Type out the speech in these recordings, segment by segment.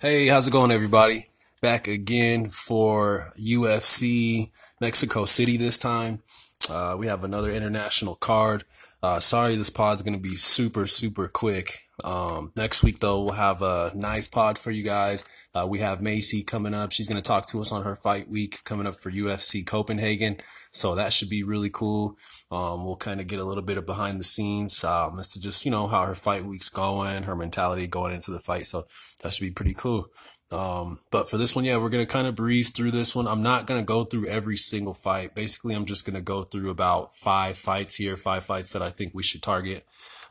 Hey, how's it going, everybody? Back again for UFC Mexico City this time. Uh, we have another international card. Uh, sorry, this pod's going to be super, super quick. Um, next week, though, we'll have a nice pod for you guys. Uh, we have Macy coming up. She's going to talk to us on her fight week coming up for UFC Copenhagen. So that should be really cool. Um, we'll kind of get a little bit of behind the scenes um, as to just, you know, how her fight week's going, her mentality going into the fight. So that should be pretty cool. Um, but for this one, yeah, we're going to kind of breeze through this one. I'm not going to go through every single fight. Basically, I'm just going to go through about five fights here, five fights that I think we should target.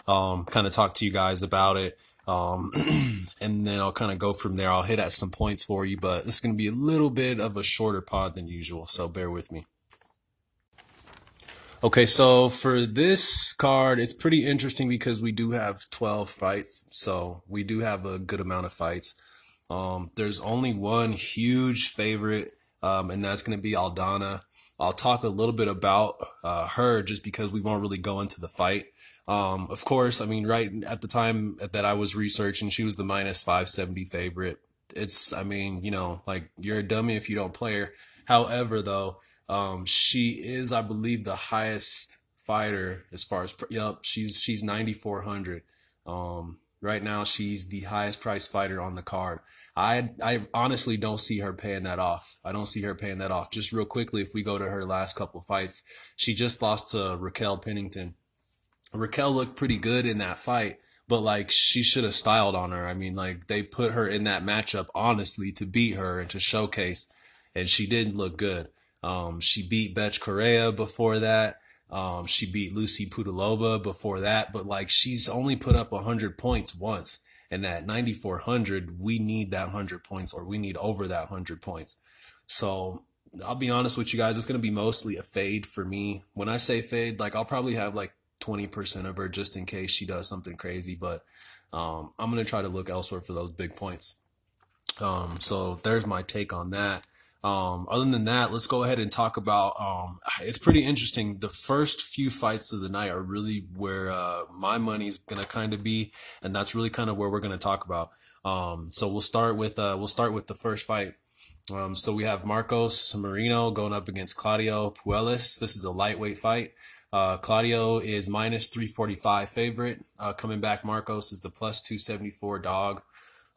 Um, kind of talk to you guys about it. Um, and then I'll kind of go from there. I'll hit at some points for you, but it's going to be a little bit of a shorter pod than usual. So bear with me. Okay, so for this card, it's pretty interesting because we do have 12 fights. So we do have a good amount of fights. Um, there's only one huge favorite, um, and that's going to be Aldana. I'll talk a little bit about uh, her just because we won't really go into the fight. Um, of course, I mean, right at the time that I was researching, she was the minus 570 favorite. It's, I mean, you know, like you're a dummy if you don't play her. However, though, um, she is, I believe, the highest fighter as far as, yep, she's, she's 9,400. Um, right now, she's the highest priced fighter on the card. I I honestly don't see her paying that off. I don't see her paying that off. Just real quickly, if we go to her last couple fights, she just lost to Raquel Pennington. Raquel looked pretty good in that fight, but like she should have styled on her. I mean, like they put her in that matchup honestly to beat her and to showcase, and she didn't look good. Um, she beat Bethe Correia before that. Um, she beat Lucie Pudilova before that, but like she's only put up 100 points once. And at 9,400, we need that 100 points or we need over that 100 points. So I'll be honest with you guys, it's going to be mostly a fade for me. When I say fade, like I'll probably have like 20% of her just in case she does something crazy, but um, I'm going to try to look elsewhere for those big points. Um, so there's my take on that. Um, other than that, let's go ahead and talk about. Um, it's pretty interesting. The first few fights of the night are really where uh, my money's gonna kind of be, and that's really kind of where we're gonna talk about. Um, so we'll start with uh, we'll start with the first fight. Um, so we have Marcos Moreno going up against Claudio Puelles. This is a lightweight fight. Uh, Claudio is minus 345 favorite. Uh, coming back, Marcos is the plus 274 dog.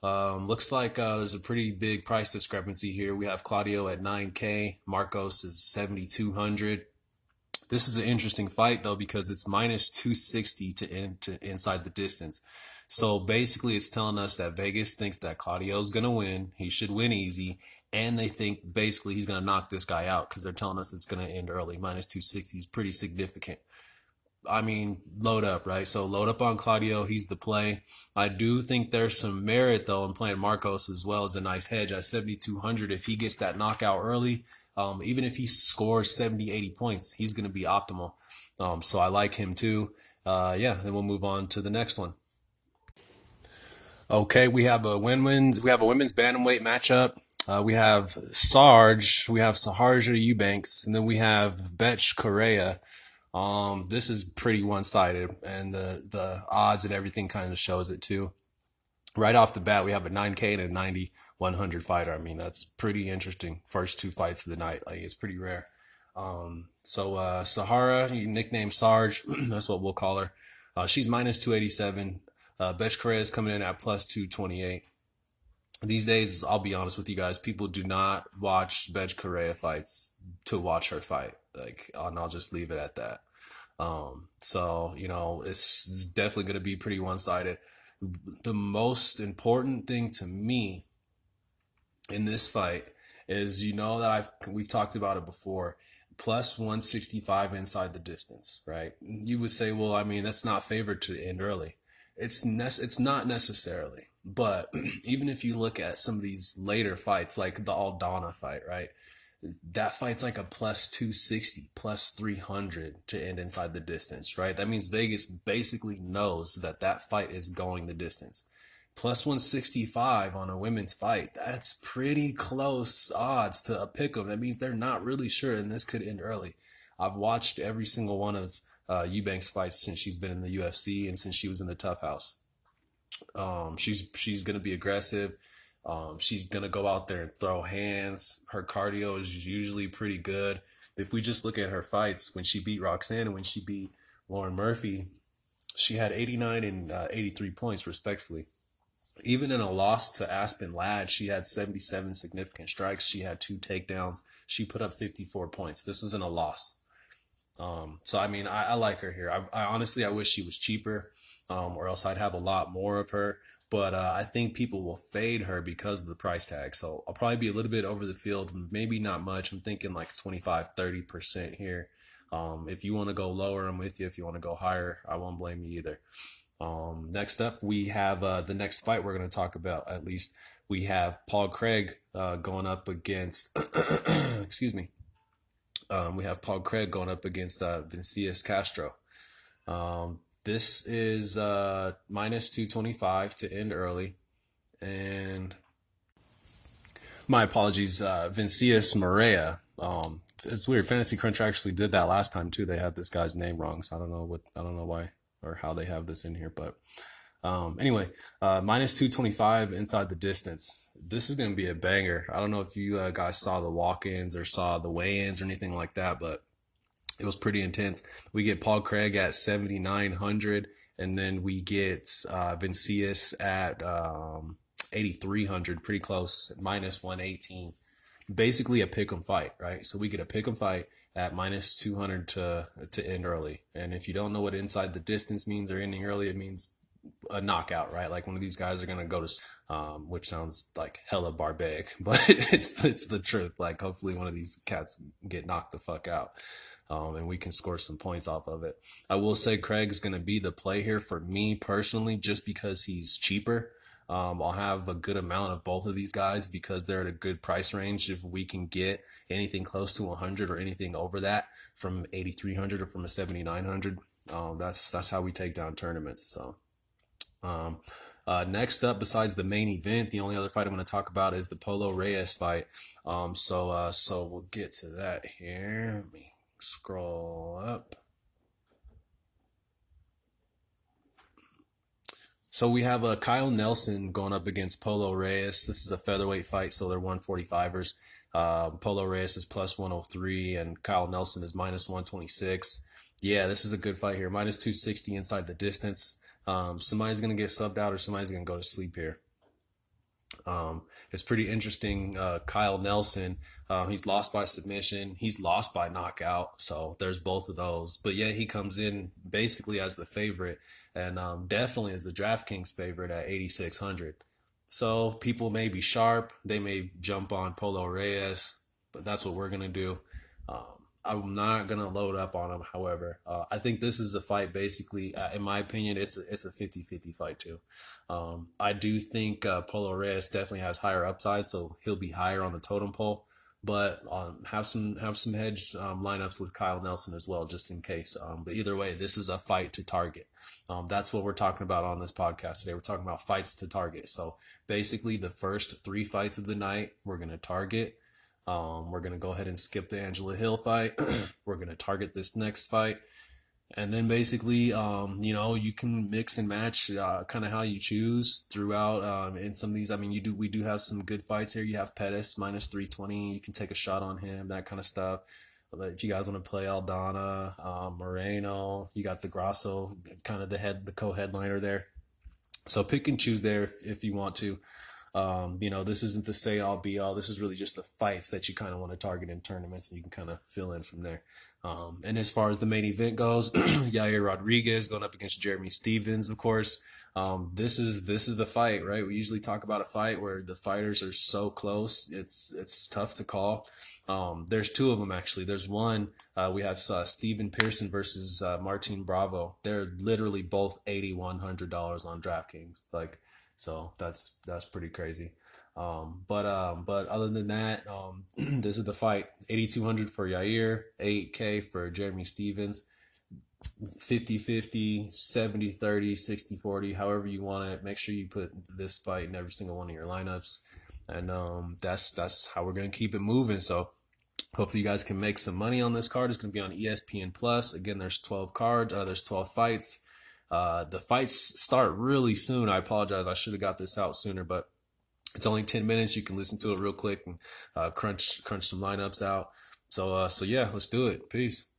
Um, looks like uh, there's a pretty big price discrepancy here. We have Claudio at 9K, Marcos is 7,200. This is an interesting fight though because it's minus 260 to, in, to inside the distance. So basically, it's telling us that Vegas thinks that Claudio's gonna win. He should win easy, and they think basically he's gonna knock this guy out because they're telling us it's gonna end early. Minus 260 is pretty significant. I mean, load up, right? So load up on Claudio. He's the play. I do think there's some merit though in playing Marcos as well as a nice hedge at 7,200. If he gets that knockout early, um, even if he scores 70, 80 points, he's going to be optimal. Um, so I like him too. Uh, yeah, then we'll move on to the next one. Okay, we have a women's we have a women's bantamweight matchup. Uh, we have Sarge, we have Sijara Eubanks, and then we have Bethe Correia. Um, this is pretty one sided, and the the odds and everything kind of shows it too. Right off the bat, we have a 9K and a 90 100 fighter. I mean, that's pretty interesting. First two fights of the night, like it's pretty rare. Um, so uh, Sahara, nickname Sarge, that's what we'll call her. Uh, she's minus 287. Uh, Bethe Correia is coming in at plus 228. These days, I'll be honest with you guys, people do not watch Bethe Correia fights to watch her fight. Like, and I'll just leave it at that. Um, so, you know, it's definitely going to be pretty one sided. The most important thing to me in this fight is, you know, that I've, we've talked about it before plus 165 inside the distance, right? You would say, well, I mean, that's not favored to end early. It's ne- it's not necessarily, but even if you look at some of these later fights, like the Aldana fight, right? that fight's like a plus 260, plus 300 to end inside the distance, right? That means Vegas basically knows that that fight is going the distance. Plus 165 on a women's fight, that's pretty close odds to a pick 'em. That means they're not really sure, and this could end early. I've watched every single one of uh, Eubanks fights since she's been in the UFC and since she was in the TUF house. Um, she's she's gonna be aggressive. Um, she's gonna go out there and throw hands. Her cardio is usually pretty good. If we just look at her fights, when she beat Roxanne and when she beat Lauren Murphy, she had 89 and uh, 83 points respectively. Even in a loss to Aspen Ladd, she had 77 significant strikes. She had two takedowns. She put up 54 points. This was in a loss. Um, so I mean, I, I like her here. I, I, honestly, I wish she was cheaper, um, or else I'd have a lot more of her. But uh, I think people will fade her because of the price tag. So I'll probably be a little bit over the field, maybe not much. I'm thinking like 25, 30% here. Um, if you want to go lower, I'm with you. If you want to go higher, I won't blame you either. Um, next up, we have uh, the next fight we're going to talk about. At least we have Paul Craig uh, going up against. excuse me. Um, we have Paul Craig going up against uh, Vinicius Castro. Um, this is uh, minus 225 to end early. And my apologies, uh, Vinicius Moreira. Um, it's weird. Fantasy Crunch actually did that last time too. They had this guy's name wrong, so I don't know what I don't know why or how they have this in here. But um, anyway, uh, minus 225 inside the distance. This is going to be a banger. I don't know if you uh, guys saw the walk ins or saw the weigh ins or anything like that, but it was pretty intense. We get Paul Craig at 7,900, and then we get uh, Vinicius at um, 8,300, pretty close, minus 118. Basically a pick 'em fight, right? So we get a pick 'em fight at minus 200 to to end early. And if you don't know what inside the distance means or ending early, it means a knockout, right? Like one of these guys are gonna go to, um, which sounds like hella barbaric, but it's it's the truth. Like hopefully one of these cats get knocked the fuck out, um, and we can score some points off of it. I will say Craig's gonna be the play here for me personally, just because he's cheaper. Um, I'll have a good amount of both of these guys because they're at a good price range. If we can get anything close to 100 or anything over that from 8,300 or from a 7,900, um, that's that's how we take down tournaments. So, um, uh, next up, besides the main event, the only other fight I'm going to talk about is the Polo Reyes fight. Um, so uh, so we'll get to that here. Let me scroll up. So we have uh, Kyle Nelson going up against Polo Reyes. This is a featherweight fight, so they're 145ers. Uh, Polo Reyes is plus 103, and Kyle Nelson is minus 126. Yeah, this is a good fight here. Minus 260 inside the distance. Um, somebody's to get subbed out or somebody's to go to sleep here. Um, it's pretty interesting. Uh, Kyle Nelson, uh, he's lost by submission. He's lost by knockout. So there's both of those. But yeah, he comes in basically as the favorite and um, definitely is the DraftKings favorite at 8,600. So people may be sharp. They may jump on Polo Reyes, but that's what we're going to do. Um, I'm not gonna load up on him. However, uh, I think this is a fight. Basically, uh, in my opinion, it's a, it's a 50-50 fight too. Um, I do think uh, Polo Reyes definitely has higher upside, so he'll be higher on the totem pole. But um, have some have some hedge um, lineups with Kyle Nelson as well, just in case. Um, but either way, this is a fight to target. Um, that's what we're talking about on this podcast today. We're talking about fights to target. So basically, the first three fights of the night, we're gonna target um, we're going to go ahead and skip the Angela Hill fight. we're going to target this next fight. And then basically, um, you know, you can mix and match uh, kind of how you choose throughout. Um, in some of these, I mean, you do we do have some good fights here. You have Pettis minus three twenty. You can take a shot on him, that kind of stuff. But if you guys want to play Aldana, um, Moreno, you got the Grasso, kind of the head, the co-headliner there. So pick and choose there if, if you want to. Um, you know, this isn't the say all be all. This is really just the fights that you kind of want to target in tournaments, and you can kind of fill in from there. Um, and as far as the main event goes, Yair Rodriguez going up against Jeremy Stephens, of course. Um, this is this is the fight, right? We usually talk about a fight where the fighters are so close, it's it's tough to call. Um, there's two of them actually. There's one uh, we have uh, Steven Peterson versus uh, Martin Bravo. They're literally both eighty one hundred dollars on DraftKings. Like so that's that's pretty crazy. Um, but um, but other than that, um, this is the fight: eighty two hundred for Yair, eight K for Jeremy Stephens. 50 50 70 30 60 40 however you want it. Make sure you put this fight in every single one of your lineups. And um that's that's how we're gonna keep it moving. So hopefully you guys can make some money on this card. It's gonna be on espn plus. Again there's 12 cards uh, there's 12 fights uh, the fights start really soon. I apologize. I should have got this out sooner, but It's only 10 minutes. You can listen to it real quick and uh, crunch crunch some lineups out. So uh, so yeah, let's do it. Peace.